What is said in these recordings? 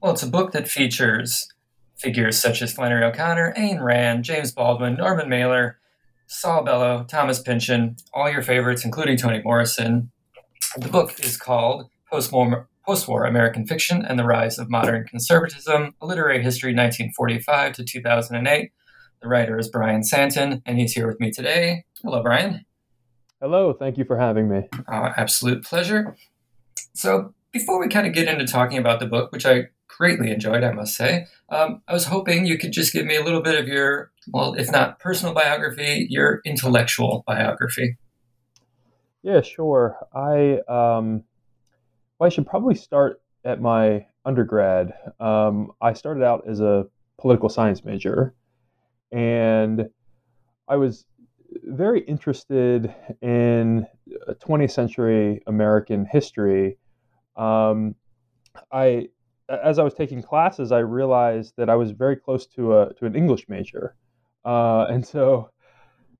Well, it's a book that features figures such as Flannery O'Connor, Ayn Rand, James Baldwin, Norman Mailer, Saul Bellow, Thomas Pynchon, all your favorites, including Toni Morrison. The book is called Post-War, Post-War American Fiction and the Rise of Modern Conservatism, A Literary History 1945 to 2008. The writer is Bryan Santin, and he's here with me today. Hello, Bryan. Hello, thank you for having me. Uh, absolute pleasure. So, before we kind of get into talking about the book, which I greatly enjoyed, I must say. Um, I was hoping you could just give me a little bit of your, well, if not personal biography, your intellectual biography. Yeah, sure. I um, well, I should probably start at my undergrad. Um, I started out as a political science major, and I was very interested in 20th century American history. Um, I as I was taking classes, I realized that I was very close to a to an English major, uh, and so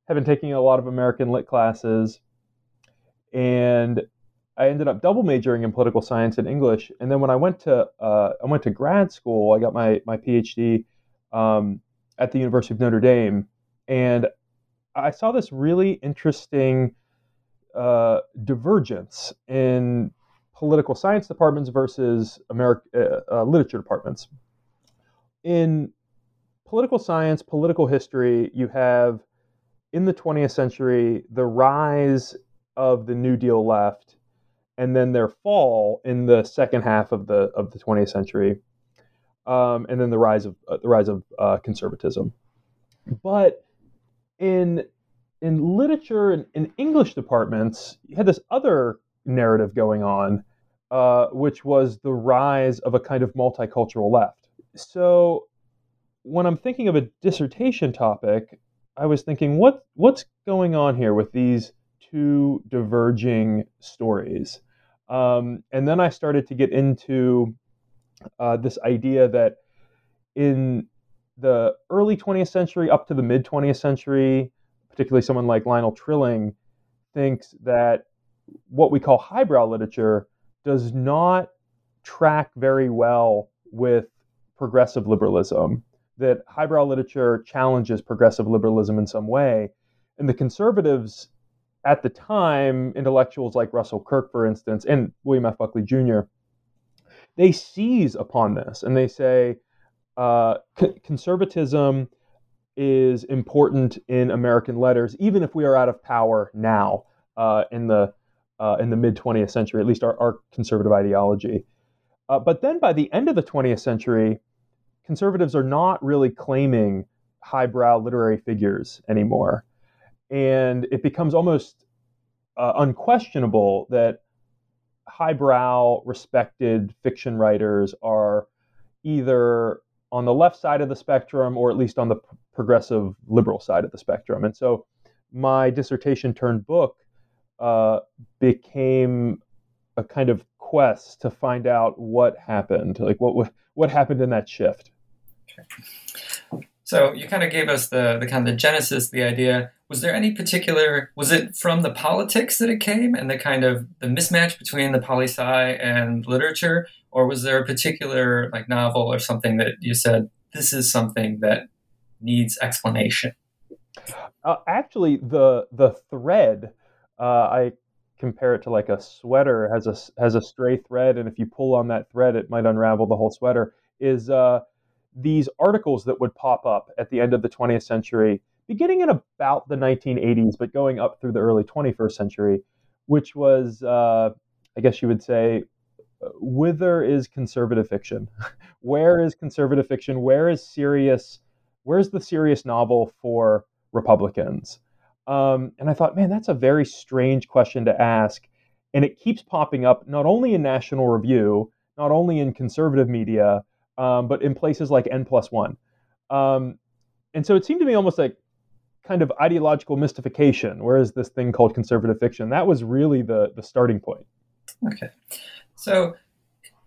have been taking a lot of American lit classes, and I ended up double majoring in political science and English. And then when I went to uh, I went to grad school, I got my my PhD um, at the University of Notre Dame, and I saw this really interesting uh, divergence in political science departments versus American uh, uh, literature departments. In political science, political history, you have in the 20th century the rise of the New Deal left, and then their fall in the second half of the of the 20th century, um, and then the rise of uh, the rise of uh, conservatism. But in in literature and in English departments, you had this other narrative going on uh, which was the rise of a kind of multicultural left. So when I'm thinking of a dissertation topic, I was thinking, what what's going on here with these two diverging stories? Um, and then I started to get into uh, this idea that in the early 20th century up to the mid 20th century, particularly someone like Lionel Trilling thinks that what we call highbrow literature does not track very well with progressive liberalism, that highbrow literature challenges progressive liberalism in some way. And the conservatives at the time, intellectuals like Russell Kirk, for instance, and William F. Buckley Jr., they seize upon this and they say uh, conservatism is important in American letters, even if we are out of power now uh, in the uh, in the mid 20th century, at least our, our conservative ideology. Uh, but then by the end of the 20th century, conservatives are not really claiming highbrow literary figures anymore. And it becomes almost uh, unquestionable that highbrow, respected fiction writers are either on the left side of the spectrum or at least on the progressive liberal side of the spectrum. And so my dissertation turned book uh, became a kind of quest to find out what happened, like what what happened in that shift. Okay. So you kind of gave us the the kind of the genesis, the idea. Was there any particular? Was it from the politics that it came, and the kind of the mismatch between the poli sci and literature, or was there a particular like novel or something that you said this is something that needs explanation? Uh, actually, the the thread uh, I compare it to like a sweater has a has a stray thread, and if you pull on that thread, it might unravel the whole sweater. Is uh, these articles that would pop up at the end of the 20th century, beginning in about the 1980s, but going up through the early 21st century, which was, uh, I guess you would say, whither is conservative fiction? Where is conservative fiction? Where is serious? Where's the serious novel for Republicans? Um, and I thought, man, that's a very strange question to ask. and it keeps popping up not only in National Review, not only in conservative media, um, but in places like N plus one. Um, and so it seemed to me almost like kind of ideological mystification. Where is this thing called conservative fiction? That was really the the starting point. Okay, so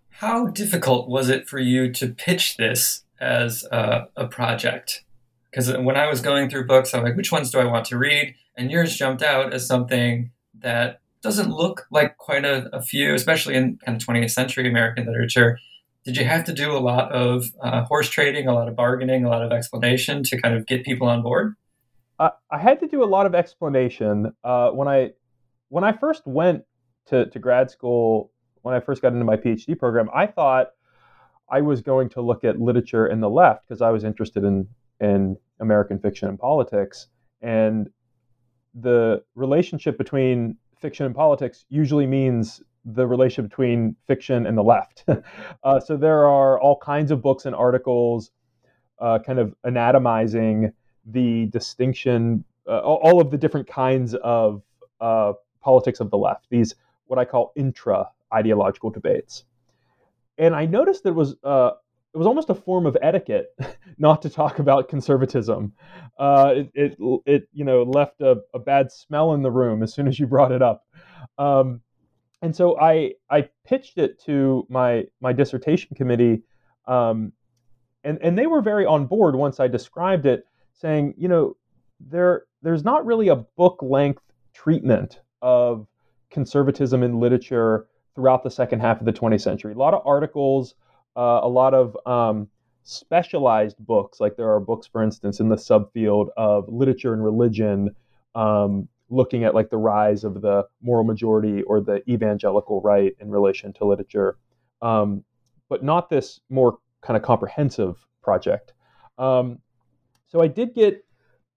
how difficult was it for you to pitch this as a, a project? Because when I was going through books, I'm like, which ones do I want to read? And yours jumped out as something that doesn't look like quite a, a few, especially in kind of 20th century American literature. Did you have to do a lot of uh, horse trading, a lot of bargaining, a lot of explanation to kind of get people on board? I, I had to do a lot of explanation uh, when I when I first went to, to grad school. When I first got into my PhD program, I thought I was going to look at literature in the left because I was interested in in American fiction and politics, and the relationship between fiction and politics usually means the relationship between fiction and the left. uh, so there are all kinds of books and articles uh, kind of anatomizing the distinction, uh, all of the different kinds of uh, politics of the left, these what I call intra ideological debates. And I noticed it was uh, it was almost a form of etiquette not to talk about conservatism. Uh, it, it, it, you know left a, a, bad smell in the room as soon as you brought it up. Um, and so I I pitched it to my my dissertation committee, um, and and they were very on board once I described it, saying you know there there's not really a book length treatment of conservatism in literature throughout the second half of the 20th century. A lot of articles, uh, a lot of um, specialized books, like there are books, for instance, in the subfield of literature and religion, um, looking at like the rise of the moral majority or the evangelical right in relation to literature, um, but not this more kind of comprehensive project. Um, so I did get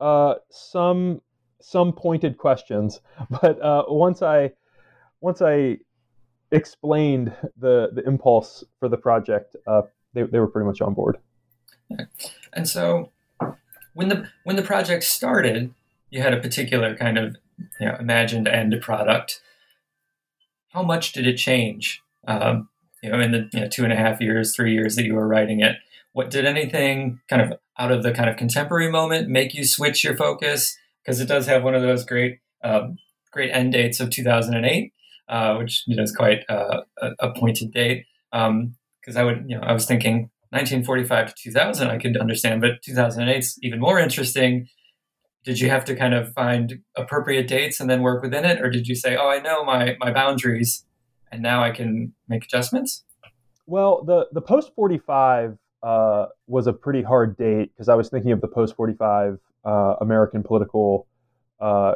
uh, some some pointed questions, but uh, once I once I explained the the impulse for the project, uh, they, they were pretty much on board. And so, when the when the project started, you had a particular kind of you know, imagined end product. How much did it change? Um, you know, in the you know, two and a half years, three years that you were writing it, what did anything kind of out of the kind of contemporary moment make you switch your focus? Because it does have one of those great um, great end dates of 2008 uh, which you know is quite uh, a, a, pointed date. Because um, I would, you know, I was thinking 1945 to 2000, I could understand, but 2008 is even more interesting. Did you have to kind of find appropriate dates and then work within it, or did you say, "Oh, I know my my boundaries, and now I can make adjustments"? Well, the the post 45 uh, was a pretty hard date because I was thinking of the post 45 uh, American political uh,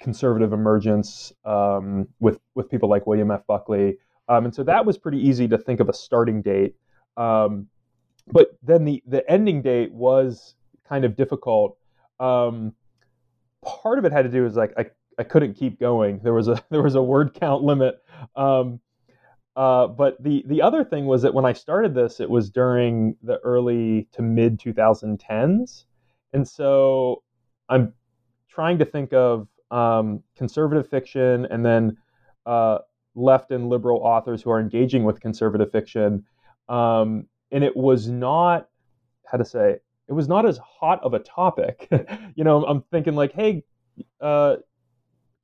conservative emergence um, with with people like William F. Buckley, um, and so that was pretty easy to think of a starting date. Um, but then the the ending date was kind of difficult. Um, part of it had to do is like I, I couldn't keep going. There was a there was a word count limit. Um, uh, but the the other thing was that when I started this, it was during the early to mid 2010s, and so I'm trying to think of um, conservative fiction and then uh, left and liberal authors who are engaging with conservative fiction. Um, and it was not, how to say, it was not as hot of a topic. you know, I'm thinking like, hey, uh,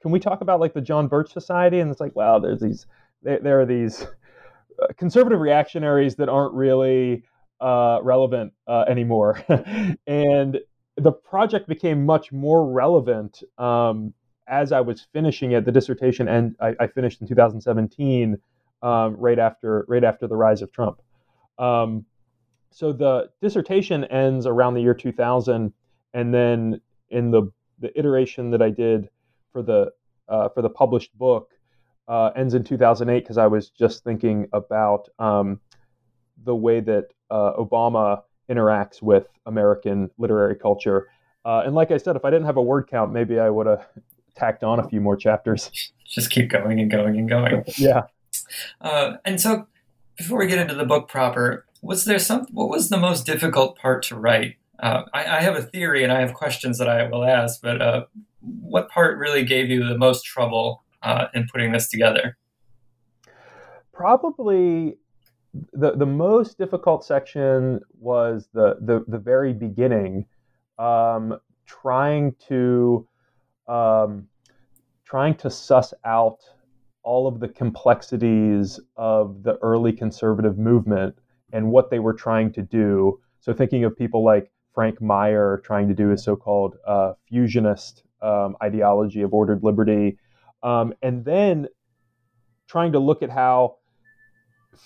can we talk about like the John Birch Society? And it's like, wow, there's these, there, there are these uh, conservative reactionaries that aren't really uh, relevant uh, anymore. and the project became much more relevant um, as I was finishing it. The dissertation, and I, I finished in 2017, um, right after right after the rise of Trump. Um, so the dissertation ends around the year 2000, and then in the the iteration that I did for the uh, for the published book uh, ends in 2008 because I was just thinking about um, the way that uh, Obama interacts with American literary culture. Uh, and like I said, if I didn't have a word count, maybe I would have tacked on a few more chapters. Just keep going and going and going. yeah. Uh, and so, before we get into the book proper, was there some? What was the most difficult part to write? Uh, I, I, have a theory and I have questions that I will ask, but uh, what part really gave you the most trouble uh, in putting this together? Probably the the most difficult section was the the, the very beginning, um, trying to um, trying to suss out all of the complexities of the early conservative movement and what they were trying to do. So thinking of people like Frank Meyer trying to do his so-called uh, fusionist um, ideology of ordered liberty, um, and then trying to look at how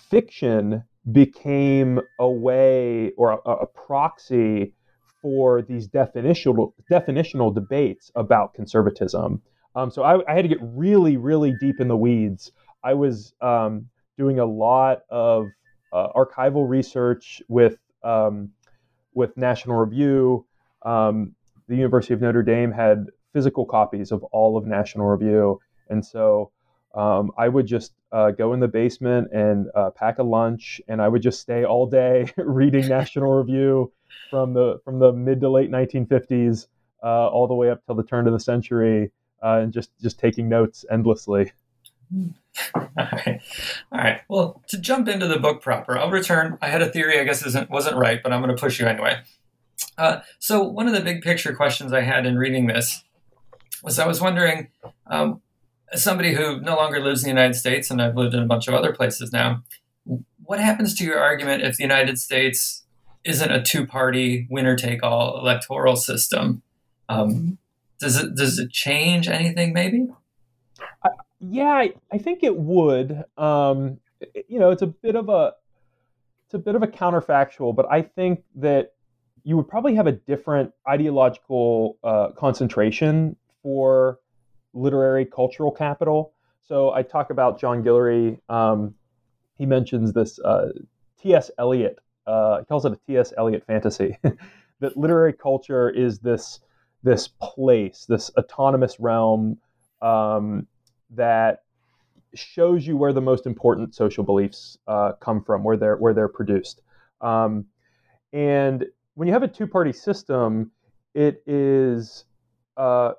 fiction became a way or a, a proxy for these definitional definitional debates about conservatism. Um, so I, I, had to get really, really deep in the weeds. I was um, doing a lot of uh, archival research with um, with National Review. Um, the University of Notre Dame had physical copies of all of National Review, and so um, I would just uh, go in the basement and uh, pack a lunch, and I would just stay all day reading National Review from the from the mid to late 1950s uh, all the way up till the turn of the century, uh, and just just taking notes endlessly. All right. All right. Well, to jump into the book proper, I'll return. I had a theory, I guess isn't wasn't right, but I'm going to push you anyway. Uh, so one of the big picture questions I had in reading this was I was wondering, um, as somebody who no longer lives in the United States and I've lived in a bunch of other places now, what happens to your argument if the United States isn't a two-party winner-take-all electoral system? Um, does it does it change anything? Maybe. Uh, yeah, I, I, think it would. Um, you know, it's a bit of a it's a bit of a counterfactual, but I think that you would probably have a different ideological uh, concentration for literary cultural capital. So I talk about John Guillory. Um, he mentions this uh, T.S. Eliot. Uh, he calls it a T.S. Eliot fantasy. that literary culture is this this place, this autonomous realm um, that shows you where the most important social beliefs uh, come from, where they're where they're produced. Um, and when you have a two-party system, it is uh,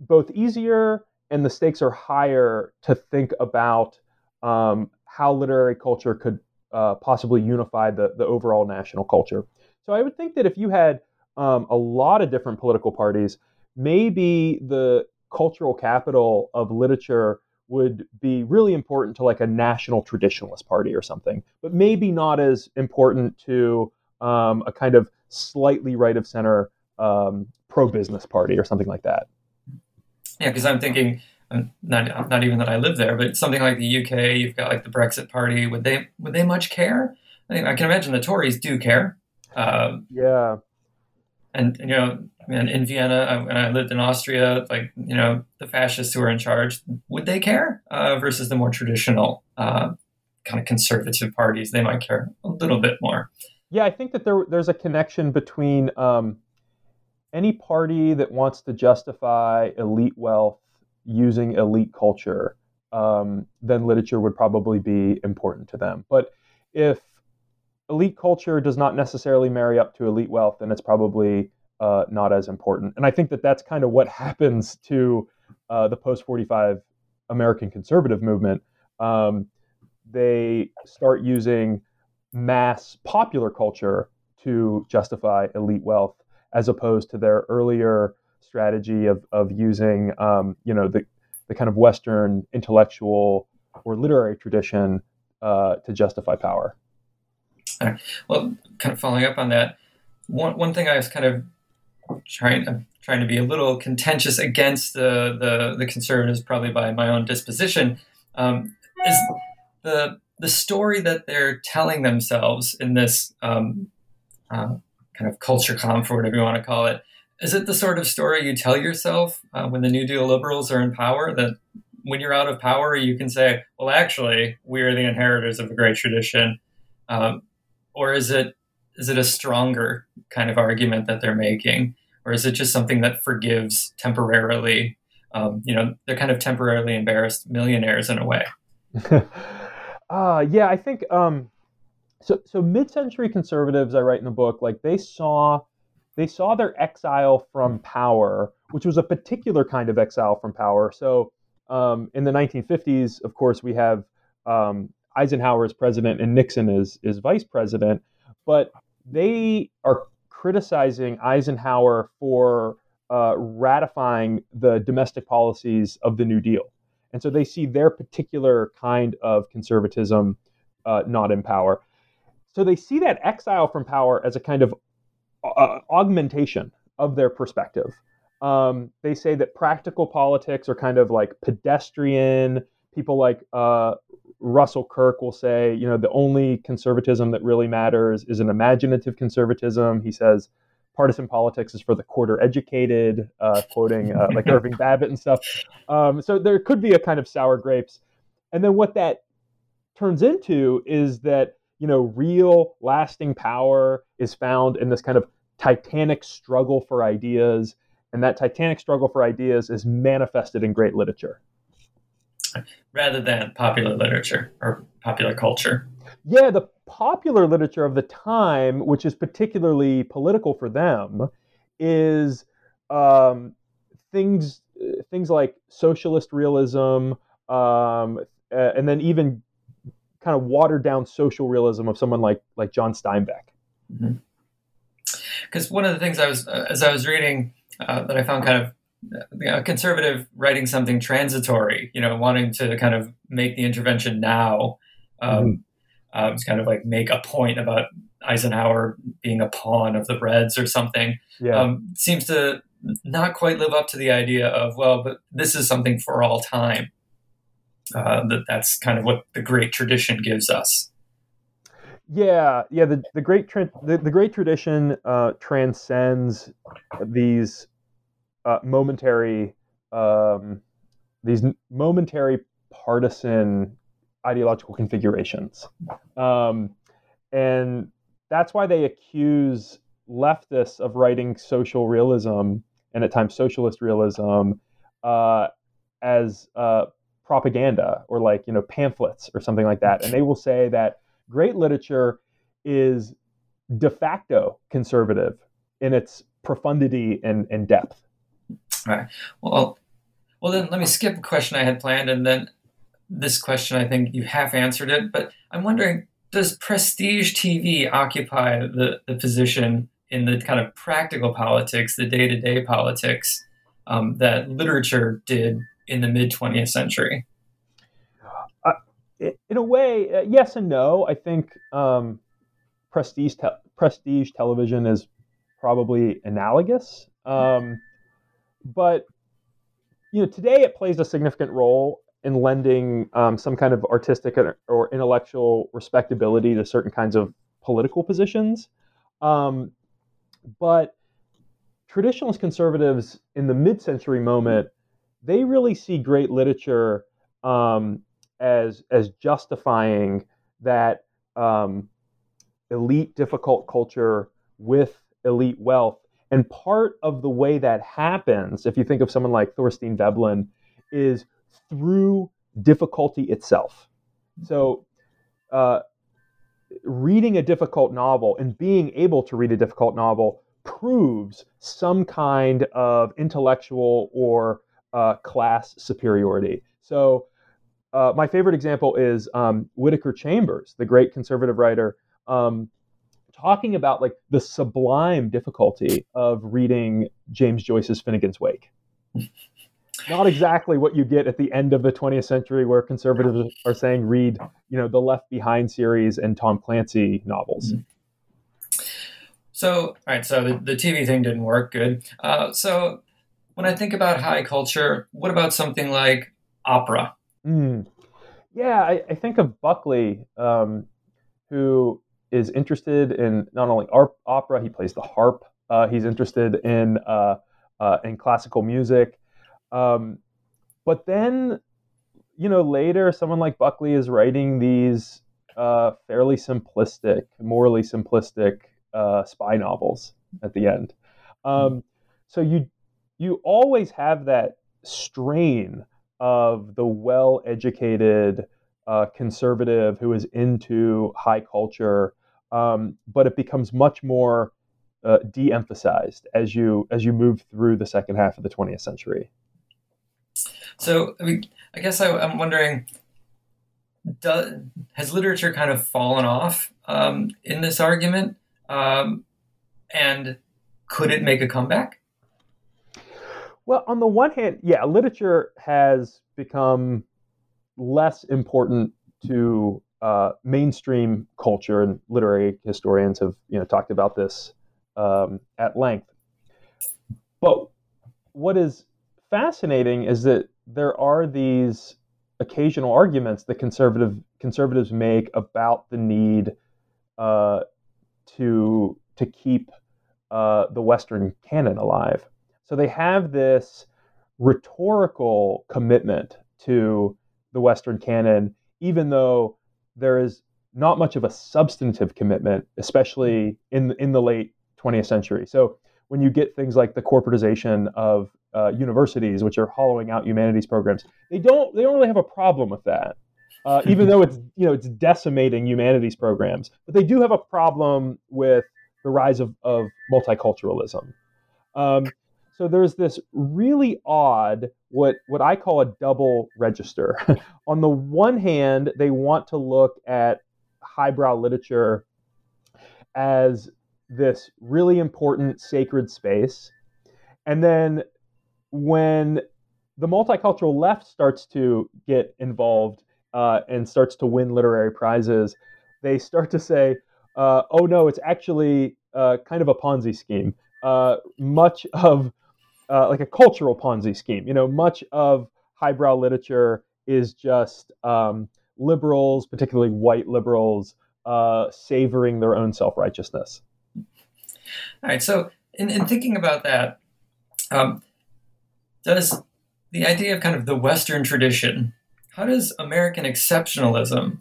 both easier and the stakes are higher to think about um, how literary culture could uh, possibly unify the, the overall national culture. So I would think that if you had um, a lot of different political parties, maybe the cultural capital of literature would be really important to like a national traditionalist party or something, but maybe not as important to um, a kind of slightly right of center um, pro business party or something like that. Yeah, because I'm thinking, um, not not even that I live there, but something like the UK, you've got like the Brexit Party. Would they would they much care? I, mean, I can imagine the Tories do care. Um, yeah, and you know, in Vienna, uh, when I lived in Austria, like you know, the fascists who are in charge, would they care uh, versus the more traditional uh, kind of conservative parties? They might care a little bit more. Yeah, I think that there there's a connection between um, any party that wants to justify elite wealth using elite culture, um, then literature would probably be important to them. But if elite culture does not necessarily marry up to elite wealth, then it's probably uh, not as important. And I think that that's kind of what happens to uh, the post 45 American conservative movement. Um, they start using mass popular culture to justify elite wealth as opposed to their earlier strategy of, of using um, you know the, the kind of Western intellectual or literary tradition uh, to justify power. Well, kind of following up on that, one, one thing I was kind of trying trying to be a little contentious against the the, the conservatives, probably by my own disposition, um, is the the story that they're telling themselves in this um, uh, kind of culture comp or whatever you want to call it. Is it the sort of story you tell yourself uh, when the New Deal liberals are in power that when you're out of power, you can say, well, actually, we are the inheritors of a great tradition? Um, or is it is it a stronger kind of argument that they're making? Or is it just something that forgives temporarily? Um, you know, they're kind of temporarily embarrassed millionaires in a way. uh, yeah, I think um, so so mid-century conservatives i write in the book like they saw they saw their exile from power which was a particular kind of exile from power so Um, in the 1950s, of course, we have um, Eisenhower as president and Nixon as, as vice president, but they are criticizing Eisenhower for uh, ratifying the domestic policies of the New Deal. And so they see their particular kind of conservatism uh, not in power. So they see that exile from power as a kind of uh, augmentation of their perspective. Um, they say that practical politics are kind of like pedestrian. People like uh, Russell Kirk will say, you know, the only conservatism that really matters is an imaginative conservatism. He says partisan politics is for the quarter educated, uh, quoting uh, like Irving Babbitt and stuff. Um, so there could be a kind of sour grapes. And then what that turns into is that, you know, real lasting power is found in this kind of titanic struggle for ideas. And that titanic struggle for ideas is manifested in great literature rather than popular literature or popular culture. Yeah, the popular literature of the time, which is particularly political for them, is um, things things like socialist realism, um, and then even kind of watered down social realism of someone like like John Steinbeck. Because mm-hmm. one of the things I was uh, as I was reading uh, that I found kind of you know, conservative writing something transitory, you know, wanting to kind of make the intervention now, um, mm-hmm. um, kind of like make a point about Eisenhower being a pawn of the Reds or something, yeah. um, seems to not quite live up to the idea of well, but this is something for all time. Uh, that that's kind of what the great tradition gives us. Yeah, yeah. The the great tra- the, the great tradition uh, transcends these uh, momentary um, these momentary partisan ideological configurations, um, and that's why they accuse leftists of writing social realism and at times socialist realism uh, as uh, propaganda or like you know pamphlets or something like that, and they will say that great literature is de facto conservative in its profundity and, and depth. All right. Well, well then let me skip a question I had planned, and then this question I think you half answered it, but I'm wondering does prestige TV occupy the, the position in the kind of practical politics, the day to day politics um, that literature did in the mid 20th century? Uh, in a way, uh, yes and no. I think um, prestige te- prestige television is probably analogous. Um, but you know, today it plays a significant role in lending um, some kind of artistic or intellectual respectability to certain kinds of political positions. Um, but traditionalist conservatives in the mid-century moment, they really see great literature um, as as justifying that um, elite, difficult culture with elite wealth and part of the way that happens, if you think of someone like Thorstein Veblen, is through difficulty itself. So, uh, reading a difficult novel and being able to read a difficult novel proves some kind of intellectual or uh, class superiority. So, uh, my favorite example is um, Whittaker Chambers, the great conservative writer. Um, talking about like the sublime difficulty of reading James Joyce's Finnegans Wake. Not exactly what you get at the end of the 20th century, where conservatives are saying read, you know, the Left Behind series and Tom Clancy novels. Mm-hmm. So, all right, so the, the TV thing didn't work good. Uh, so, when I think about high culture, what about something like opera? Mm. Yeah, I, I, think of Buckley, um, who is interested in not only art, opera, he plays the harp. Uh, he's interested in uh, uh, in classical music, um, but then, you know, later someone like Buckley is writing these uh, fairly simplistic, morally simplistic uh, spy novels at the end. Um, so you you always have that strain of the well-educated uh, conservative who is into high culture um, but it becomes much more uh, de-emphasized as you as you move through the second half of the 20th century. So, I, mean, I guess I, am wondering, has literature kind of fallen off um, in this argument? Um, and could it make a comeback? Well, on the one hand, yeah, literature has become less important to uh, mainstream culture, and literary historians have you know talked about this um, at length. But what is fascinating is that there are these occasional arguments that conservative conservatives make about the need uh, to to keep uh, the Western canon alive. So they have this rhetorical commitment to the Western canon, even though there is not much of a substantive commitment, especially in in the late 20th century. So when you get things like the corporatization of uh, universities, which are hollowing out humanities programs, they don't they don't really have a problem with that, uh, even though it's you know it's decimating humanities programs. But they do have a problem with the rise of, of multiculturalism. Um, so there's this really odd what what I call a double register. On the one hand, they want to look at highbrow literature as this really important sacred space. And then when the multicultural left starts to get involved uh, and starts to win literary prizes, they start to say, uh, oh no, it's actually uh, kind of a Ponzi scheme. Uh, much of uh, like a cultural Ponzi scheme. You know, much of highbrow literature is just um, liberals, particularly white liberals, uh, savoring their own self righteousness. All right. So, in, in thinking about that, um, does the idea of kind of the Western tradition, how does American exceptionalism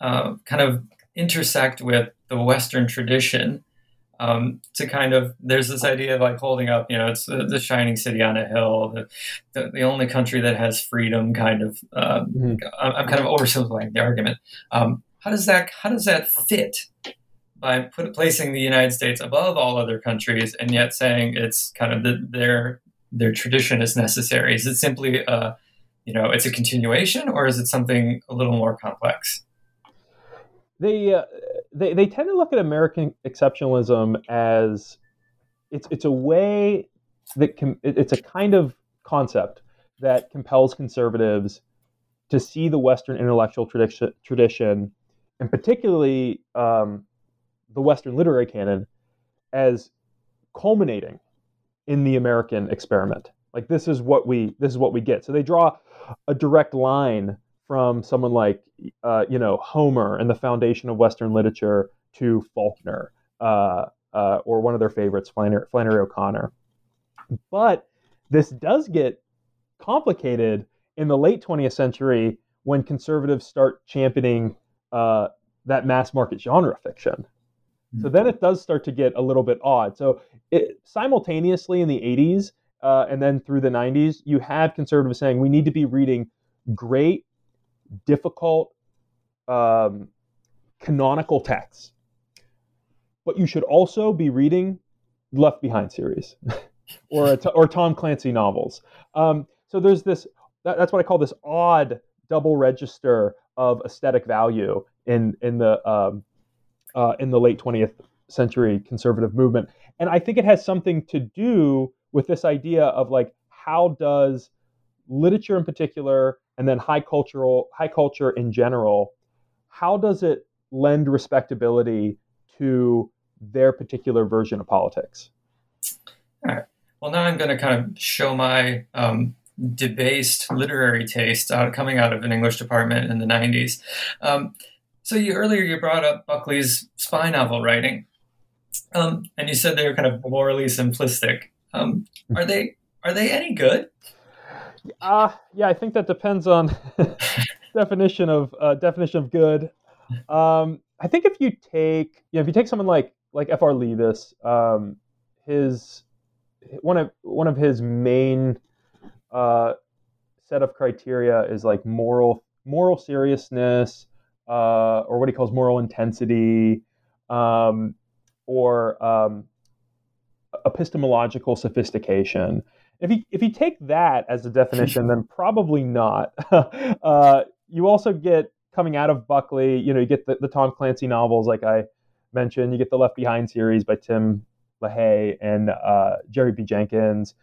uh, kind of intersect with the Western tradition? Um, to kind of there's this idea of like holding up you know it's the, the shining city on a hill the, the, the, only country that has freedom kind of um, mm-hmm. I'm, kind of oversimplifying the argument. Um, how does that how does that fit by put, placing the United States above all other countries and yet saying it's kind of the, their their tradition is necessary? Is it simply a you know it's a continuation or is it something a little more complex? They uh, they they tend to look at American exceptionalism as it's it's a way that com- it's a kind of concept that compels conservatives to see the Western intellectual tradition, tradition and particularly um, the Western literary canon, as culminating in the American experiment. Like this is what we this is what we get. So they draw a direct line from someone like uh, you know Homer and the foundation of Western literature to Faulkner uh, uh, or one of their favorites, Flannery, Flannery O'Connor. But this does get complicated in the late 20th century when conservatives start championing uh, that mass market genre fiction. So then it does start to get a little bit odd. So it, simultaneously in the 80s uh, and then through the 90s, you have conservatives saying we need to be reading great difficult um, canonical texts. But you should also be reading Left Behind series or or Tom Clancy novels. Um, so there's this. That, that's what I call this odd double register of aesthetic value in in the um, uh, in the late 20th century conservative movement, and I think it has something to do with this idea of like how does literature in particular and then high cultural high culture in general how does it lend respectability to their particular version of politics? All right. Well now i'm going to kind of show my um, debased literary taste out, coming out of an english department in the 90s um, so you earlier you brought up buckley's spy novel writing um, and you said they were kind of morally simplistic. Um, are they are they any good uh, yeah, I think that depends on definition of uh, definition of good. Um, I think if you take, you know, if you take someone like like F.R. Leavis, um, his one of one of his main uh, set of criteria is like moral moral seriousness, uh, or what he calls moral intensity, um, or um, epistemological sophistication. If you if you take that as a definition, then probably not. uh, you also get coming out of Buckley, you know, you get the, the Tom Clancy novels, like I mentioned. You get the Left Behind series by Tim LaHaye and uh, Jerry B. Jenkins.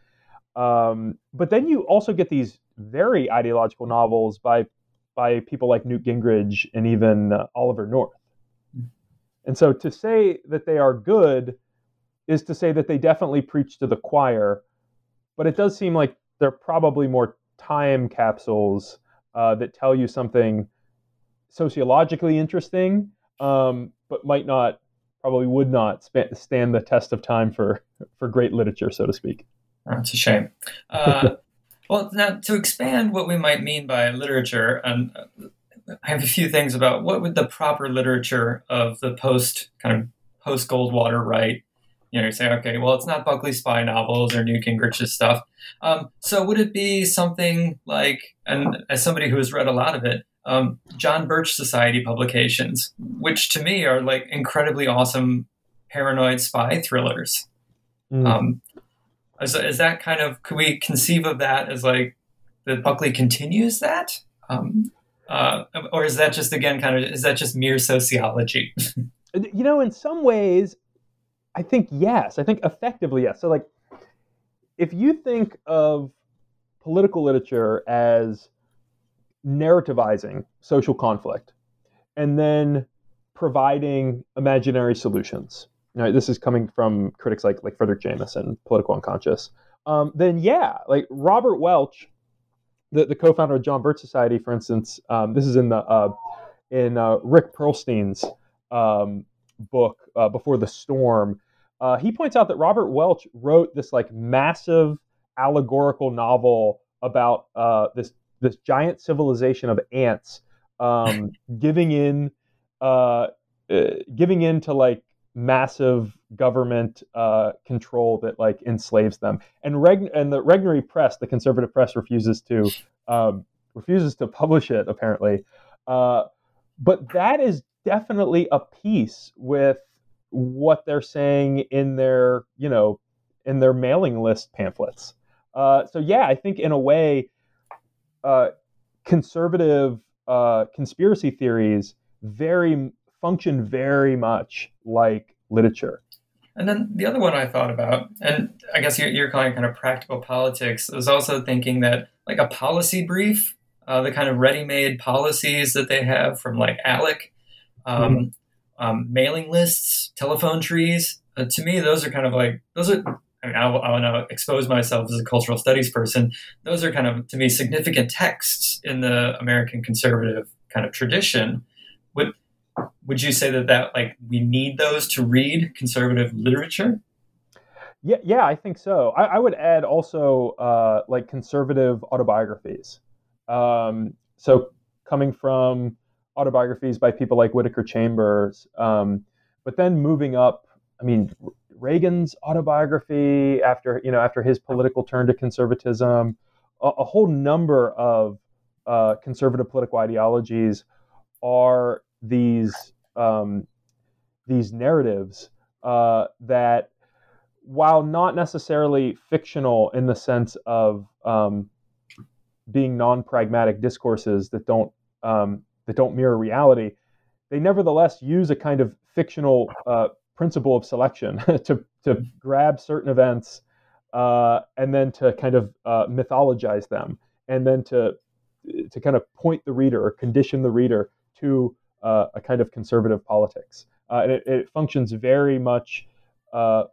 Um, but then you also get these very ideological novels by by people like Newt Gingrich and even uh, Oliver North. And so to say that they are good is to say that they definitely preach to the choir, but it does seem like they're probably more time capsules uh, that tell you something sociologically interesting, um, but might not, probably would not stand the test of time for for great literature, so to speak. That's a shame. Uh, well, now to expand what we might mean by literature, and uh, I have a few things about what would the proper literature of the post kind of post Goldwater right. You know, you say, okay, well, it's not Buckley spy novels or Newt Gingrich's stuff. Um, so would it be something like, and as somebody who has read a lot of it, um, John Birch Society publications, which to me are like incredibly awesome paranoid spy thrillers. Mm. Um, is, is, that kind of could we conceive of that as like that Buckley continues that, um, uh, or is that just again kind of is that just mere sociology? you know, in some ways, I think yes. I think effectively yes. So like, if you think of political literature as narrativizing social conflict and then providing imaginary solutions. Right, this is coming from critics like like Fredric Jameson, Political Unconscious. Um, then yeah, like Robert Welch, the, the co-founder of John Birch Society, for instance. Um, this is in the uh, in uh, Rick Perlstein's um, book uh, Before the Storm. Uh, he points out that Robert Welch wrote this like massive allegorical novel about uh, this this giant civilization of ants um, giving in uh, uh, giving in to like massive government uh, control that like enslaves them. And Reg- and the Regnery Press, the conservative press, refuses to um, refuses to publish it apparently. Uh, but that is definitely a piece with what they're saying in their you know in their mailing list pamphlets. Uh, so yeah, I think in a way uh, conservative uh, conspiracy theories very function very much like literature. And then the other one I thought about, and I guess you're, you're calling kind of practical politics, I was also thinking that like a policy brief, uh, the kind of ready-made policies that they have from like ALEC, um, mm-hmm. Um, mailing lists, telephone trees. Uh, to me, those are kind of like those are I mean, I, I want to expose myself as a cultural studies person. Those are kind of, to me, significant texts in the American conservative kind of tradition. Would would you say that that like we need those to read conservative literature? Yeah, yeah, I think so. I, I would add also uh, like conservative autobiographies. Um, so coming from autobiographies by people like Whittaker Chambers, um, but then moving up. I mean, Reagan's autobiography, after you know after his political turn to conservatism, a, a whole number of uh, conservative political ideologies are these um, these narratives uh, that, while not necessarily fictional in the sense of um, being non-pragmatic discourses that don't um, that don't mirror reality, they nevertheless use a kind of fictional uh, principle of selection to to grab certain events uh, and then to kind of uh, mythologize them and then to to kind of point the reader or condition the reader to uh, a kind of conservative politics. Uh, and it, it, functions very much uh,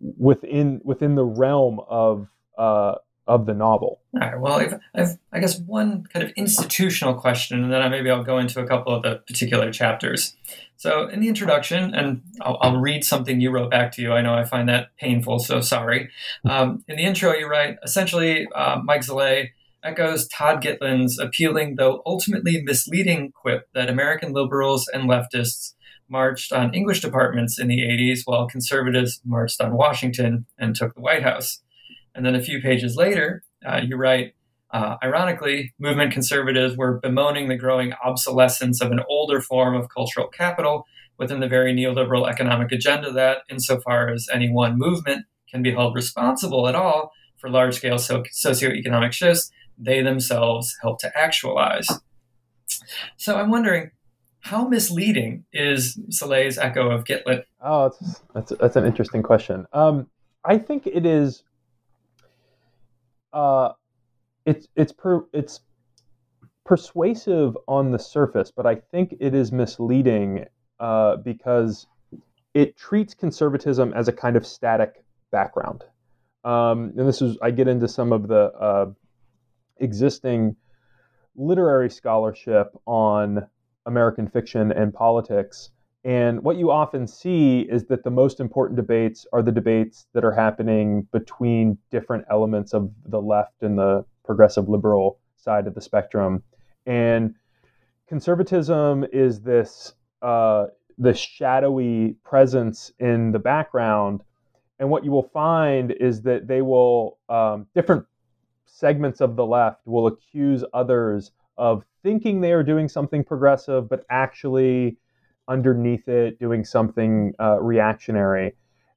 within within the realm of uh, of the novel. All right. Well, I've, I've, i guess one kind of institutional question, and then maybe I'll go into a couple of the particular chapters. So, in the introduction, and I'll, I'll read something you wrote back to you. I know I find that painful, so sorry. Um, in the intro, you write essentially, uh, Mike Szalay echoes Todd Gitlin's appealing, though ultimately misleading, quip that American liberals and leftists marched on English departments in the 80s while conservatives marched on Washington and took the White House. And then a few pages later, uh, you write, uh, ironically, movement conservatives were bemoaning the growing obsolescence of an older form of cultural capital within the very neoliberal economic agenda that, insofar as any one movement can be held responsible at all for large scale so- socioeconomic shifts they themselves help to actualize. So I'm wondering, how misleading is Szalay's echo of Gitlin? Oh, that's that's, that's an interesting question. Um, I think it is. Uh, it's it's per, it's persuasive on the surface, but I think it is misleading uh, because it treats conservatism as a kind of static background. Um, and this is I get into some of the uh, existing literary scholarship on American fiction and politics. And what you often see is that the most important debates are the debates that are happening between different elements of the left and the progressive liberal side of the spectrum. And conservatism is this uh, this shadowy presence in the background. And what you will find is that they will um, different segments of the left will accuse others of thinking they are doing something progressive, but actually underneath it doing something uh, reactionary.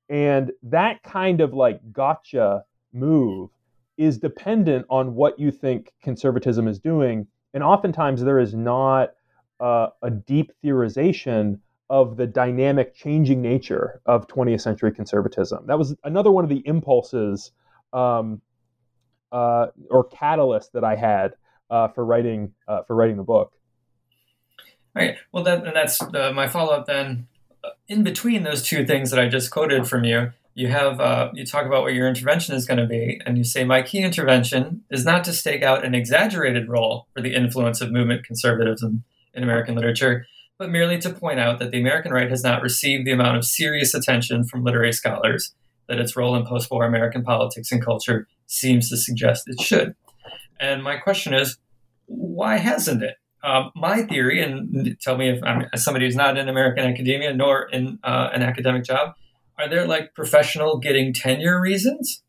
And that kind of like gotcha move is dependent on what you think conservatism is doing. And oftentimes there is not uh, a deep theorization of the dynamic changing nature of 20th century conservatism. That was another one of the impulses um, uh, or catalyst that I had uh, for writing uh, for writing the book. All right. Well, then that's uh, my follow up. Then, in between those two things that I just quoted from you, you have uh, you talk about what your intervention is going to be, and you say my key intervention is not to stake out an exaggerated role for the influence of movement conservatism in American literature, but merely to point out that the American right has not received the amount of serious attention from literary scholars that its role in post-war American politics and culture seems to suggest it should. And my question is, why hasn't it? Um, my theory, and tell me if I'm somebody who's not in American academia nor in uh, an academic job, are there like professional getting tenure reasons?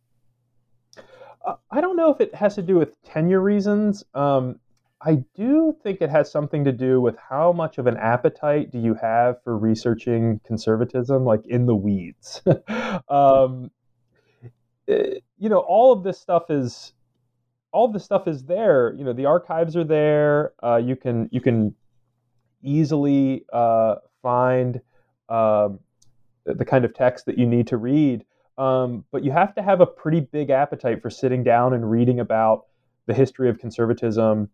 Uh, I don't know if it has to do with tenure reasons. Um, I do think it has something to do with how much of an appetite do you have for researching conservatism, like in the weeds. um, eh, you know, all of this stuff is all this stuff is there. You know, the archives are there. Uh, you can you can easily uh, find um, the kind of text that you need to read. Um, but you have to have a pretty big appetite for sitting down and reading about the history of conservatism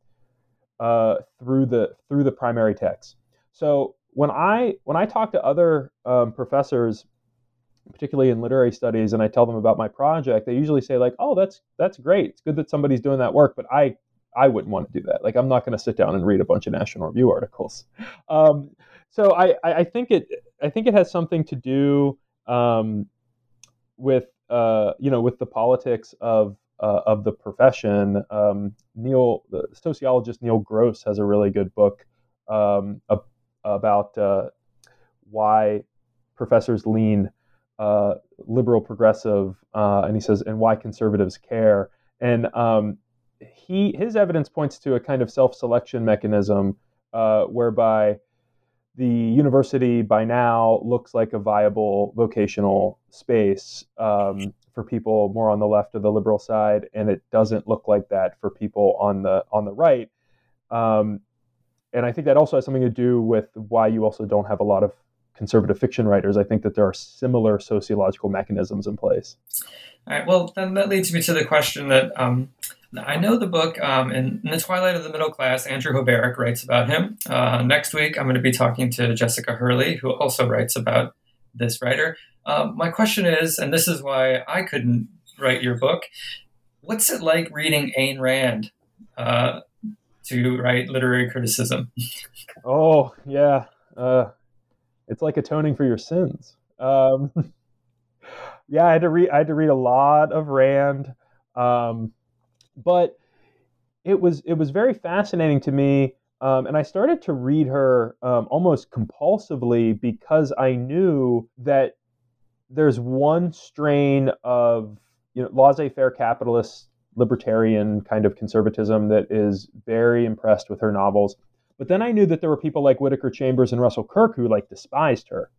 uh, through the through the primary text. So when I when I talk to other um, professors particularly in literary studies, and I tell them about my project, they usually say like, "Oh, that's that's great. It's good that somebody's doing that work, but I I wouldn't want to do that. Like, I'm not going to sit down and read a bunch of National Review articles." Um, so I, I think it I think it has something to do um, with uh, you know with the politics of uh, of the profession. Um, Neil, the sociologist Neil Gross, has a really good book um, about uh, why professors lean uh, liberal progressive, uh, and he says, and why conservatives care. And um, he his evidence points to a kind of self selection mechanism uh, whereby the university by now looks like a viable vocational space um, for people more on the left of the liberal side, and it doesn't look like that for people on the on the right. Um, and I think that also has something to do with why you also don't have a lot of conservative fiction writers, I think that there are similar sociological mechanisms in place. All right. Well, then that leads me to the question that um, I know the book um, in, in, the Twilight of the Middle Class. Andrew Hoberek writes about him. Uh, next week, I'm going to be talking to Jessica Hurley, who also writes about this writer. Uh, my question is, and this is why I couldn't write your book. What's it like reading Ayn Rand uh, to write literary criticism? oh yeah, uh, it's like atoning for your sins. Um, yeah, I had to read. I had to read a lot of Rand, um, but it was it was very fascinating to me. Um, and I started to read her um, almost compulsively because I knew that there's one strain of you know laissez-faire capitalist libertarian kind of conservatism that is very impressed with her novels but then I knew that there were people like Whittaker Chambers and Russell Kirk who like despised her.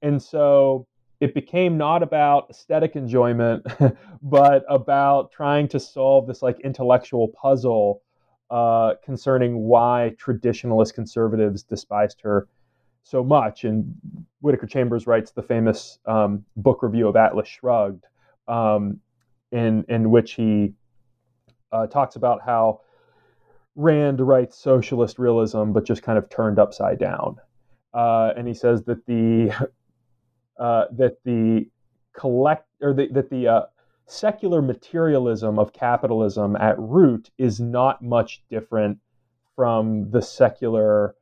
And so it became not about aesthetic enjoyment, but about trying to solve this like intellectual puzzle uh, concerning why traditionalist conservatives despised her so much. And Whittaker Chambers writes the famous um, book review of Atlas Shrugged, um, in in which he uh, talks about how Rand writes socialist realism, but just kind of turned upside down. Uh, and he says that the uh, that the collect or the, that the uh, secular materialism of capitalism at root is not much different from the secular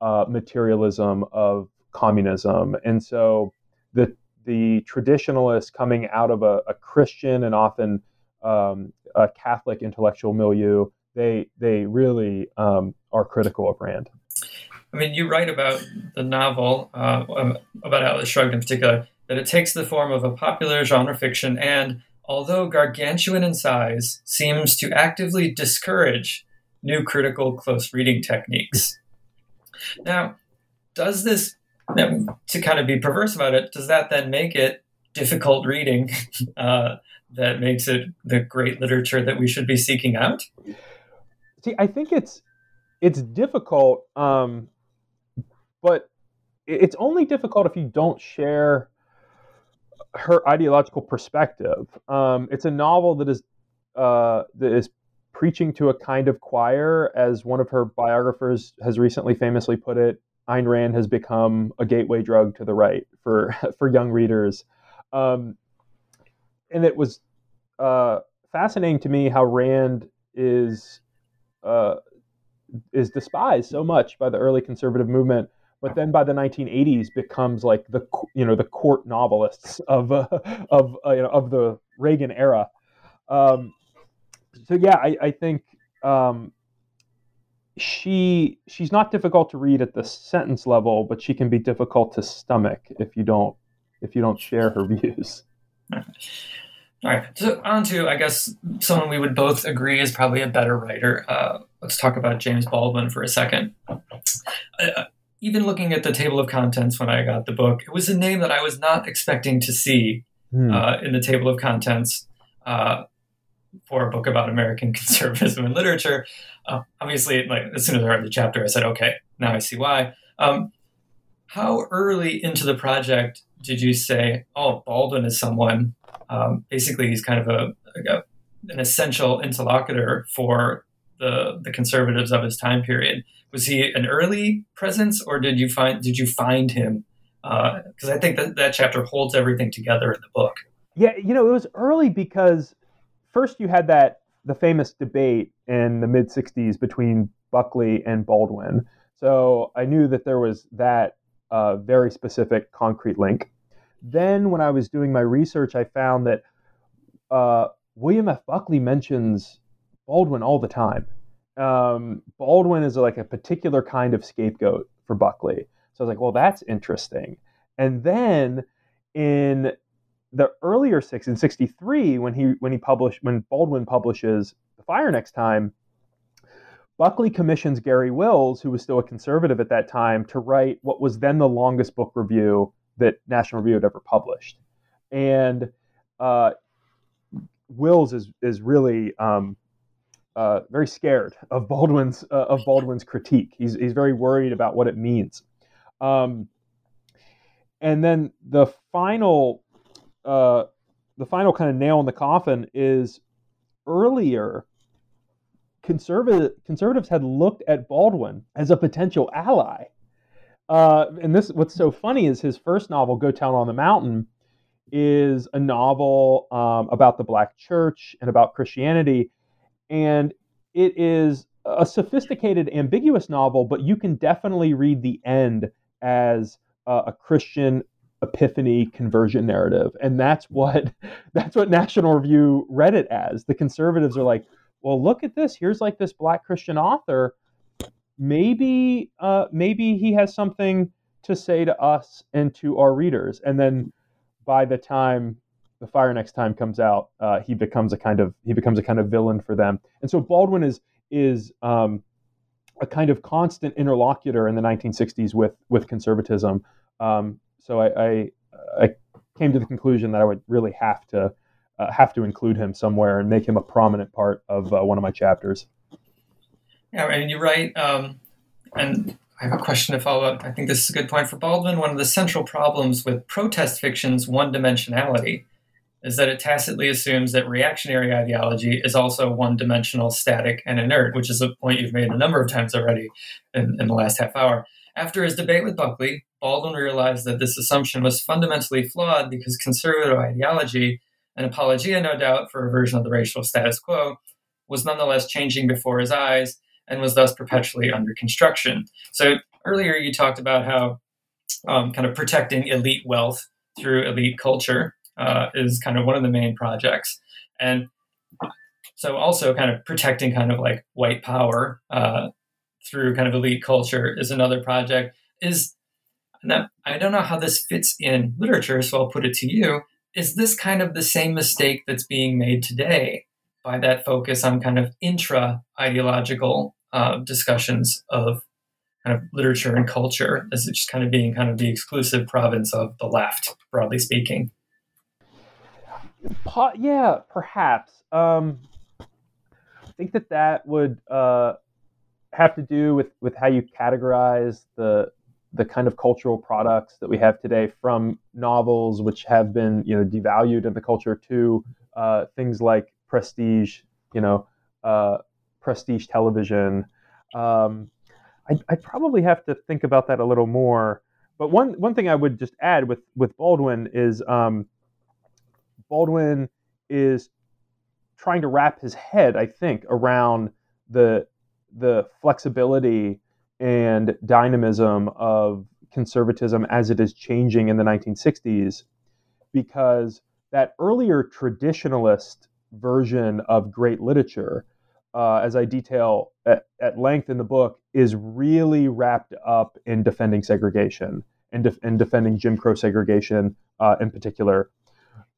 uh, materialism of communism, and so the the traditionalists coming out of a, a Christian and often um, a Catholic intellectual milieu, they they really um, are critical of Rand. I mean, you write about the novel uh, about Atlas Shrugged in particular that it takes the form of a popular genre fiction and, although gargantuan in size, seems to actively discourage new critical close reading techniques. Now, does this, to kind of be perverse about it, does that then make it difficult reading uh, that makes it the great literature that we should be seeking out? See, I think it's it's difficult, um, but it's only difficult if you don't share her ideological perspective. Um, it's a novel that is uh, that is preaching to a kind of choir, as one of her biographers has recently famously put it. Ayn Rand has become a gateway drug to the right for for young readers, um, and it was uh, fascinating to me how Rand is uh, is despised so much by the early conservative movement but then by the 1980s becomes like the you know the court novelists of uh, of uh, you know, of the Reagan era. Um, so yeah, I, I think um, she she's not difficult to read at the sentence level, but she can be difficult to stomach if you don't if you don't share her views. All right. So on to I guess someone we would both agree is probably a better writer. Uh, let's talk about James Baldwin for a second. Uh, even looking at the table of contents when I got the book, it was a name that I was not expecting to see hmm. uh, in the table of contents uh, for a book about American conservatism and literature. Uh, obviously, like as soon as I read the chapter, I said, "Okay, now I see why." Um, how early into the project did you say, "Oh, Baldwin is someone"? Um, basically, he's kind of a, a an essential interlocutor for the the conservatives of his time period was he an early presence, or did you find did you find him? Because uh, I think that that chapter holds everything together in the book. Yeah, you know, it was early because first you had that the famous debate in the mid '60s between Buckley and Baldwin. So I knew that there was that uh, very specific concrete link. Then, when I was doing my research, I found that uh, William F. Buckley mentions Baldwin all the time um, Baldwin is like a particular kind of scapegoat for Buckley. So I was like, well, that's interesting. And then in the earlier six in '63, when he when he published when Baldwin publishes The Fire Next Time, Buckley commissions Garry Wills, who was still a conservative at that time, to write what was then the longest book review that National Review had ever published. And uh, Wills is is really um, uh, very scared of Baldwin's uh, of Baldwin's critique. He's he's very worried about what it means. Um, and then the final uh, the final kind of nail in the coffin is earlier conservative conservatives had looked at Baldwin as a potential ally. Uh, and this what's so funny is his first novel, Go Tell on the Mountain, is a novel um, about the black church and about Christianity and it is a sophisticated, ambiguous novel, but you can definitely read the end as a Christian epiphany conversion narrative, and that's what that's what National Review read it as. The conservatives are like, "Well, look at this. Here's like this black Christian author. Maybe, uh, maybe he has something to say to us and to our readers." And then by the time the fire next time comes out, uh, he becomes a kind of he becomes a kind of villain for them. And so Baldwin is is um, a kind of constant interlocutor in the 1960s with with conservatism. Um, so I, I, I came to the conclusion that I would really have to uh, have to include him somewhere and make him a prominent part of uh, one of my chapters. Yeah, and you write, um, and I have a question to follow up. I think this is a good point for Baldwin. One of the central problems with protest fiction's one dimensionality is that it tacitly assumes that reactionary ideology is also one dimensional, static, and inert, which is a point you've made a number of times already in, in the last half hour. After his debate with Buckley, Baldwin realized that this assumption was fundamentally flawed because conservative ideology, an apologia, no doubt, for a version of the racial status quo, was nonetheless changing before his eyes and was thus perpetually under construction. So earlier you talked about how um, kind of protecting elite wealth through elite culture uh, is kind of one of the main projects. And so also kind of protecting kind of like white power uh, through kind of elite culture is another project. Is now, I don't know how this fits in literature, so I'll put it to you. Is this kind of the same mistake that's being made today by that focus on kind of intra ideological uh, discussions of kind of literature and culture as just kind of being kind of the exclusive province of the left, broadly speaking? yeah, perhaps. Um, I think that that would uh, have to do with, with how you categorize the the kind of cultural products that we have today, from novels which have been you know devalued in the culture to uh, things like prestige, you know, uh, prestige television. Um, I, I probably have to think about that a little more. But one one thing I would just add with with Baldwin is um, Baldwin is trying to wrap his head, I think, around the the flexibility and dynamism of conservatism as it is changing in the 1960s, because that earlier traditionalist version of great literature, uh, as I detail at, at, length in the book, is really wrapped up in defending segregation and, def- and defending Jim Crow segregation uh, in particular.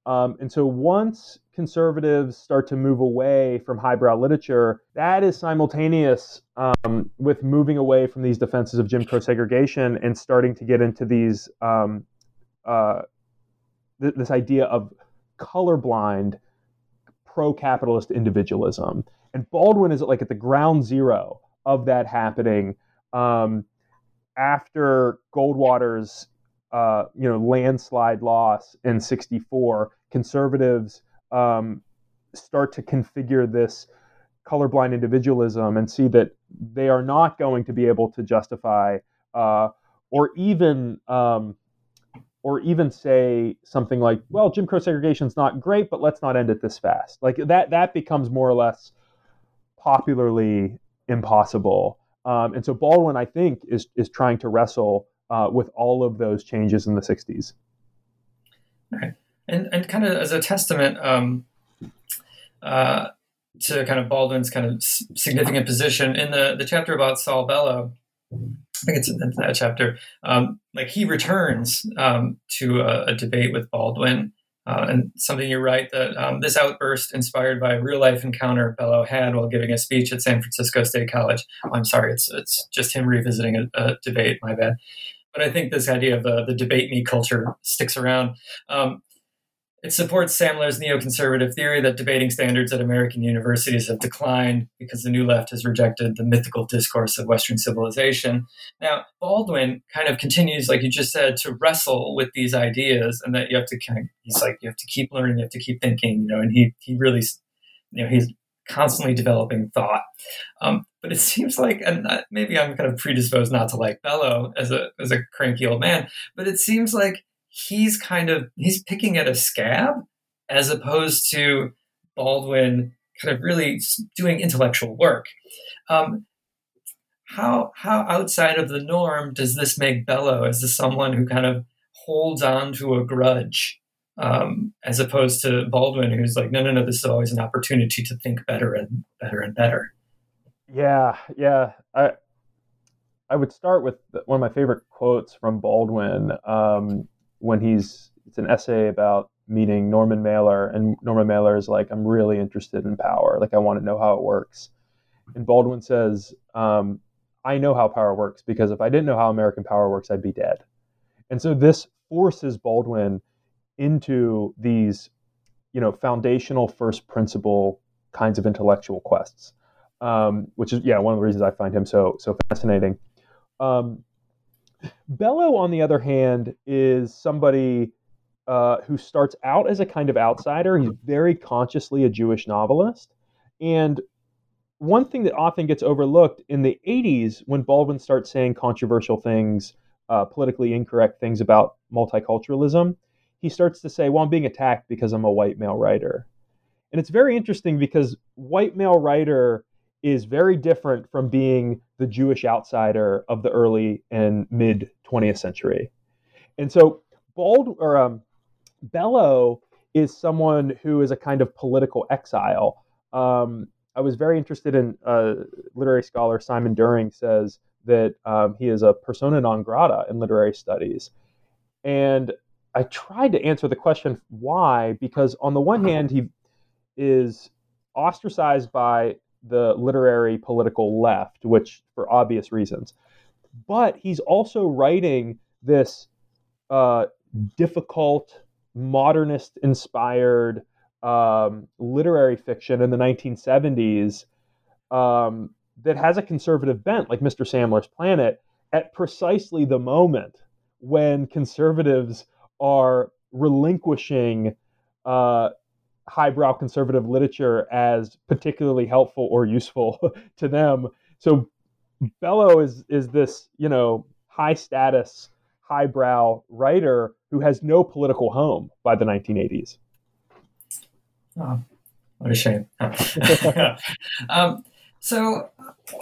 Um, and so once conservatives start to move away from highbrow literature, that is simultaneous um, with moving away from these defenses of Jim Crow segregation and starting to get into these um, uh, th- this idea of colorblind pro-capitalist individualism. And Baldwin is like at the ground zero of that happening um, after Goldwater's uh, you know landslide loss in '64 conservatives um, start to configure this colorblind individualism and see that they are not going to be able to justify uh, or even um, or even say something like, "Well, Jim Crow segregation is not great, but let's not end it this fast." Like that that becomes more or less popularly impossible. Um, and so Baldwin, I think, is is trying to wrestle uh, with all of those changes in the '60s. Right and and kind of as a testament um, uh, to kind of Baldwin's kind of significant position in the the chapter about Saul Bellow. I think it's in that chapter. Um, like he returns um, to a, a, debate with Baldwin, uh, and something you write that um, this outburst inspired by a real life encounter Bellow had while giving a speech at San Francisco State College. Oh, I'm sorry, it's it's just him revisiting a, a, debate. My bad. But I think this idea of the, the debate me culture sticks around. Um, it supports Sammler's neoconservative theory that debating standards at American universities have declined because the New Left has rejected the mythical discourse of Western civilization. Now, Baldwin kind of continues, like you just said, to wrestle with these ideas, and that you have to kind of, he's like, you have to keep learning, you have to keep thinking, you know, and he, he really, you know, he's constantly developing thought. Um, but it seems like, and maybe I'm kind of predisposed not to like Bellow as a as a cranky old man, but it seems like he's kind of he's picking at a scab as opposed to Baldwin kind of really doing intellectual work. Um, how how outside of the norm does this make Bellow as someone who kind of holds on to a grudge, um, as opposed to Baldwin, who's like, no, no, no, this is always an opportunity to think better and better and better. Yeah, yeah. I I would start with one of my favorite quotes from Baldwin. Um, when he's it's an essay about meeting Norman Mailer, and Norman Mailer is like, I'm really interested in power. Like, I want to know how it works. And Baldwin says, um, I know how power works because if I didn't know how American power works, I'd be dead. And so this forces Baldwin into these, you know, foundational first principle kinds of intellectual quests, um, which is yeah one of the reasons I find him so so fascinating. Um, Bellow, on the other hand, is somebody uh, who starts out as a kind of outsider. He's very consciously a Jewish novelist. And one thing that often gets overlooked in the 80s, when Baldwin starts saying controversial things, uh, politically incorrect things about multiculturalism, he starts to say, Well, I'm being attacked because I'm a white male writer. And it's very interesting because white male writer is very different from being the Jewish outsider of the early and mid 20th century. And so Bald or um, Bellow is someone who is a kind of political exile. Um, I was very interested in uh, literary scholar Simon During says that um, he is a persona non grata in literary studies. And I tried to answer the question why, because on the one hand, he is ostracized by the literary political left, which for obvious reasons. But he's also writing this uh, difficult, modernist inspired um, literary fiction in the 1970s um, that has a conservative bent, like Mr. Sammler's Planet, at precisely the moment when conservatives are relinquishing uh, highbrow conservative literature as particularly helpful or useful to them. So Bellow is is this, you know, high status, highbrow writer who has no political home by the 1980s. Oh, what a shame. um, so,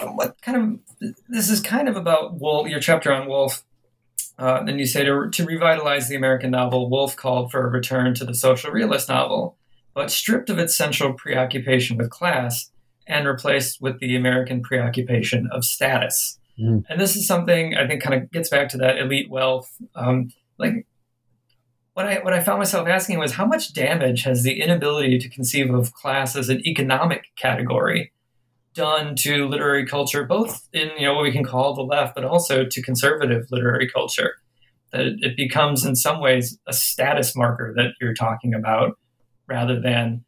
what kind of this is kind of about Wolfe, your chapter on Wolfe. Uh, and you say to, to revitalize the American novel, Wolfe called for a return to the social realist novel but stripped of its central preoccupation with class and replaced with the American preoccupation of status. Mm. And this is something I think kind of gets back to that elite wealth. Um, like what I what I found myself asking was how much damage has the inability to conceive of class as an economic category done to literary culture, both in you know what we can call the left, but also to conservative literary culture. That it becomes in some ways a status marker that you're talking about rather than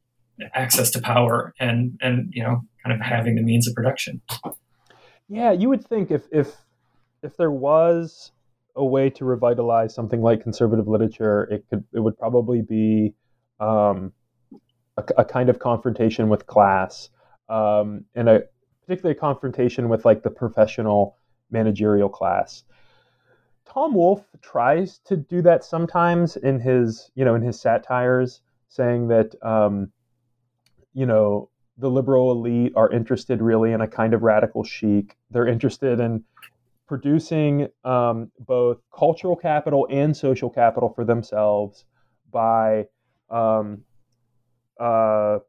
access to power and and you know kind of having the means of production. Yeah, you would think if if if there was a way to revitalize something like conservative literature, it could it would probably be um, a, a, kind of confrontation with class um, and a particularly a confrontation with like the professional managerial class. Tom Wolfe tries to do that sometimes in his you know in his satires saying that um, you know the liberal elite are interested really in a kind of radical chic. They're interested in producing um, both cultural capital and social capital for themselves by um, uh,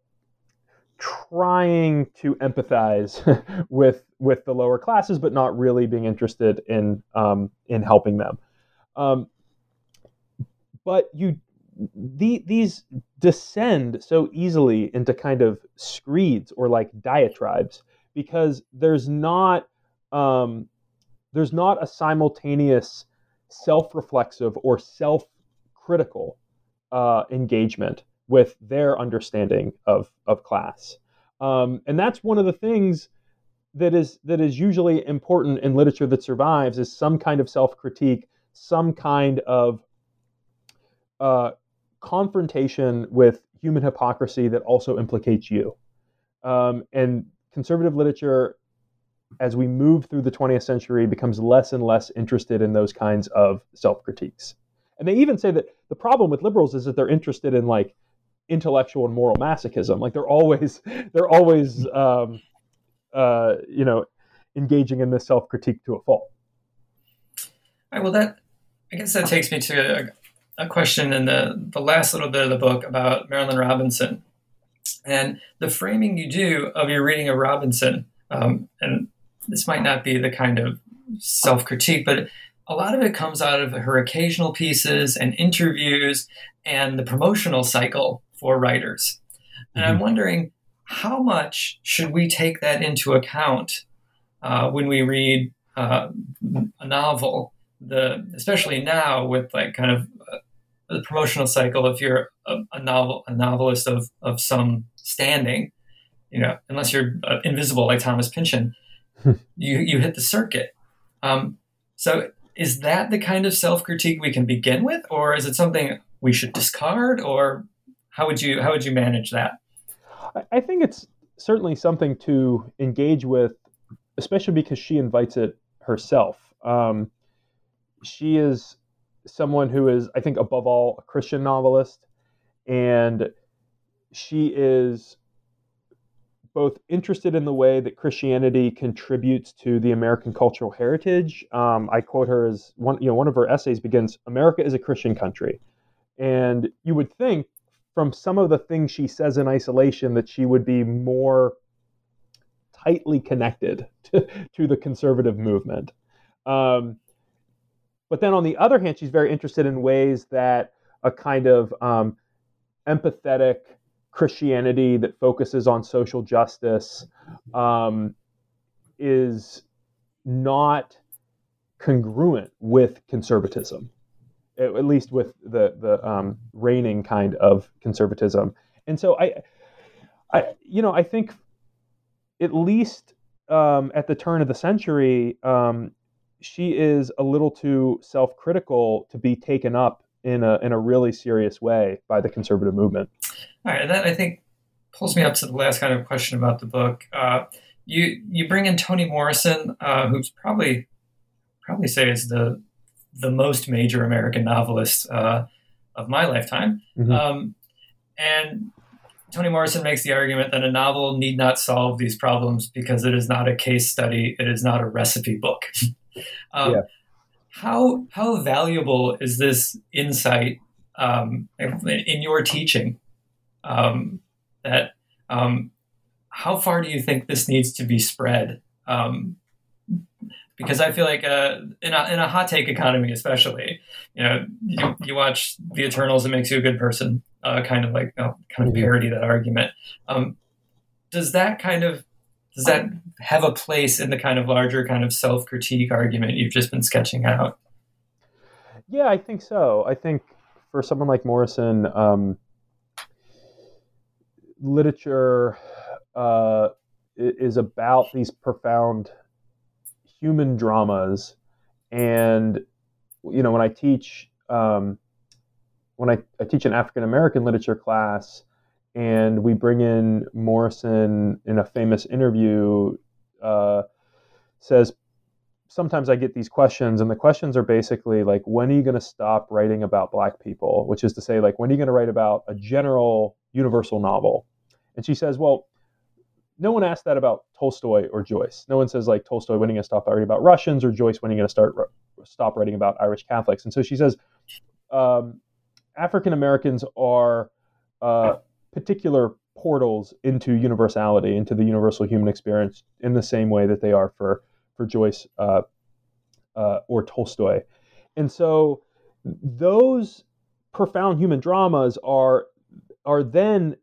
trying to empathize with with the lower classes, but not really being interested in um, in helping them. Um, but you the, these descend so easily into kind of screeds or like diatribes because there's not um, there's not a simultaneous self-reflexive or self-critical uh, engagement with their understanding of of class, um, and that's one of the things that is that is usually important in literature that survives is some kind of self-critique, some kind of uh, confrontation with human hypocrisy that also implicates you. Um, and conservative literature, as we move through the 20th century, becomes less and less interested in those kinds of self critiques. And they even say that the problem with liberals is that they're interested in like intellectual and moral masochism. Like they're always they're always um, uh, you know engaging in this self critique to a fault. All right. Well, that I guess that takes me to a, question in the, the last little bit of the book about Marilynne Robinson and the framing you do of your reading of Robinson. Um, and this might not be the kind of self critique, but a lot of it comes out of her occasional pieces and interviews and the promotional cycle for writers. And mm-hmm. I'm wondering how much should we take that into account uh, when we read uh, a novel? The especially now with like kind of the promotional cycle, if you're a, a, novel a novelist of of some standing, you know, unless you're uh, invisible like Thomas Pynchon, you you hit the circuit. Um, so is that the kind of self critique we can begin with, or is it something we should discard, or how would you how would you manage that? I think it's certainly something to engage with, especially because she invites it herself. Um, she is someone who is, I think, above all, a Christian novelist, and she is both interested in the way that Christianity contributes to the American cultural heritage. Um, I quote her as one, you know, one of her essays begins, "America is a Christian country," and you would think from some of the things she says in isolation that she would be more tightly connected to, to the conservative movement. Um, but then on the other hand, she's very interested in ways that a kind of um, empathetic Christianity that focuses on social justice um, is not congruent with conservatism, at least with the the um, reigning kind of conservatism. And so I, I you know, I think at least um, at the turn of the century, um, she is a little too self-critical to be taken up in a in a really serious way by the conservative movement. All right, that I think pulls me up to the last kind of question about the book. Uh, you you bring in Toni Morrison, uh, who's probably probably say is the the most major American novelist uh, of my lifetime, mm-hmm. um, and Toni Morrison makes the argument that a novel need not solve these problems because it is not a case study, it is not a recipe book. um, yeah. How how valuable is this insight um, in your teaching? Um, that um, how far do you think this needs to be spread? Um, because I feel like uh, in, a, in a hot take economy, especially, you know, you, you watch The Eternals, it makes you a good person, uh, kind of like you know, kind of mm-hmm. parody that argument. Um, does that kind of does that have a place in the kind of larger kind of self critique argument you've just been sketching out? Yeah, I think so. I think for someone like Morrison, um, literature uh, is about these profound human dramas, and you know when I teach um, when I, I teach an African American literature class, and we bring in Morrison in a famous interview, uh, says, sometimes I get these questions, and the questions are basically like, when are you going to stop writing about black people? Which is to say, like, when are you going to write about a general universal novel? And she says, well, no one asked that about Tolstoy or Joyce. No one says like Tolstoy, when are you going to stop writing about Russians, or Joyce, when are you going to start stop writing about Irish Catholics? And so she says, um, African Americans are uh, particular portals into universality, into the universal human experience, in the same way that they are for for Joyce uh, uh, or Tolstoy. And so those profound human dramas are are then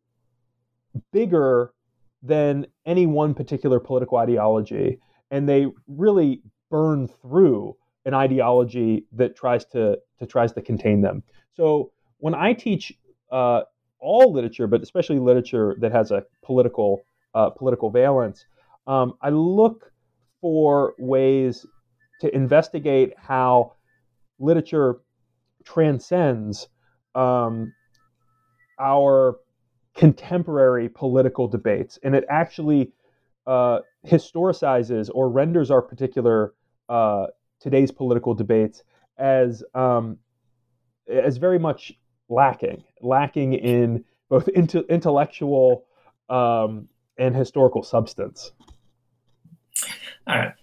bigger than any one particular political ideology, and they really burn through an ideology that tries to, to tries to contain them. So when I teach uh, all literature, but especially literature that has a political uh, political valence, um, I look for ways to investigate how literature transcends um, our contemporary political debates, and it actually uh, historicizes or renders our particular uh, today's political debates as um, as very much lacking, lacking in both into, intellectual um, and historical substance. All right.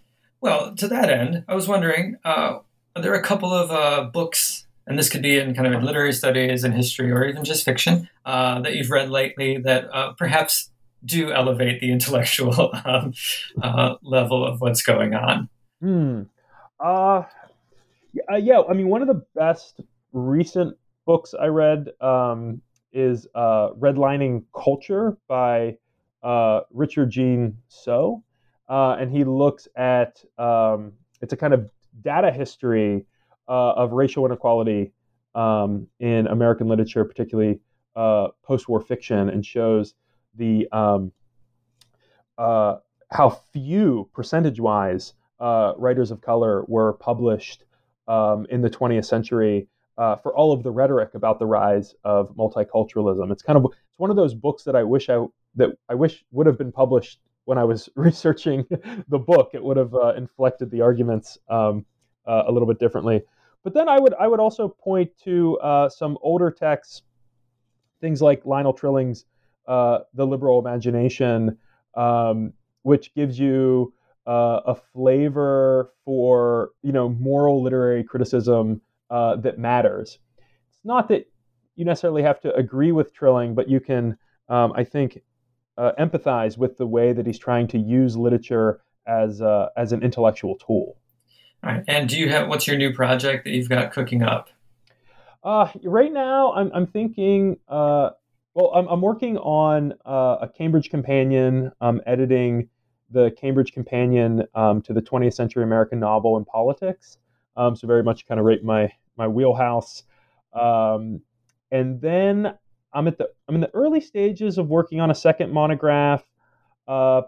Well, to that end, I was wondering, uh, are there a couple of uh, books, and this could be in kind of in literary studies and history, or even just fiction, uh, that you've read lately that uh, perhaps do elevate the intellectual um, uh, level of what's going on? Hmm. Uh, yeah, I mean, one of the best recent books I read um, is uh, Redlining Culture by uh, Richard Jean So. Uh, and he looks at um, it's a kind of data history uh, of racial inequality um, in American literature, particularly uh, post-war fiction, and shows the um, uh, how few percentage-wise writers of color were published um, in the 20th century uh, for all of the rhetoric about the rise of multiculturalism. It's kind of it's one of those books that I wish I that I wish would have been published when I was researching the book. It would have uh, inflected the arguments um, uh, a little bit differently. But then I would I would also point to uh, some older texts, things like Lionel Trilling's uh, "The Liberal Imagination," um, which gives you uh, a flavor for you know moral literary criticism uh, that matters. It's not that you necessarily have to agree with Trilling, but you can, um, I think, uh, empathize with the way that he's trying to use literature as uh, as an intellectual tool. All right. And do you have what's your new project that you've got cooking up? Uh, right now, I'm I'm thinking. Uh, well, I'm I'm working on uh, a Cambridge Companion. I'm editing the Cambridge Companion um, to the 20th Century American Novel and Politics. Um, so very much kind of right my my wheelhouse. Um, and then I'm at the I'm in the early stages of working on a second monograph. Uh,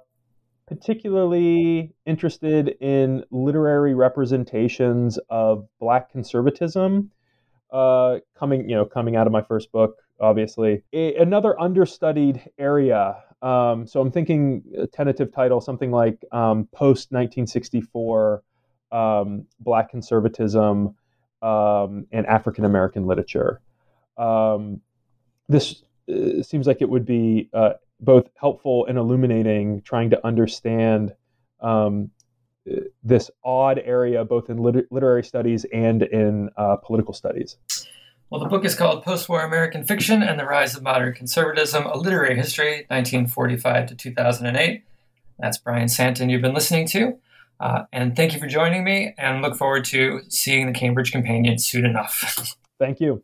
particularly interested in literary representations of Black conservatism. Uh, coming, you know, coming out of my first book, obviously, a, another understudied area. Um, so I'm thinking a tentative title, something like um, post 1964 um, Black conservatism um, and African American literature. Um, this uh, seems like it would be uh, both helpful and illuminating trying to understand um, this odd area both in liter- literary studies and in uh, political studies. Well, the book is called Post-War American Fiction and the Rise of Modern Conservatism: A Literary History, 1945 to 2008. That's Bryan Santin you've been listening to. Uh, and thank you for joining me and look forward to seeing the Cambridge Companion soon enough. thank you.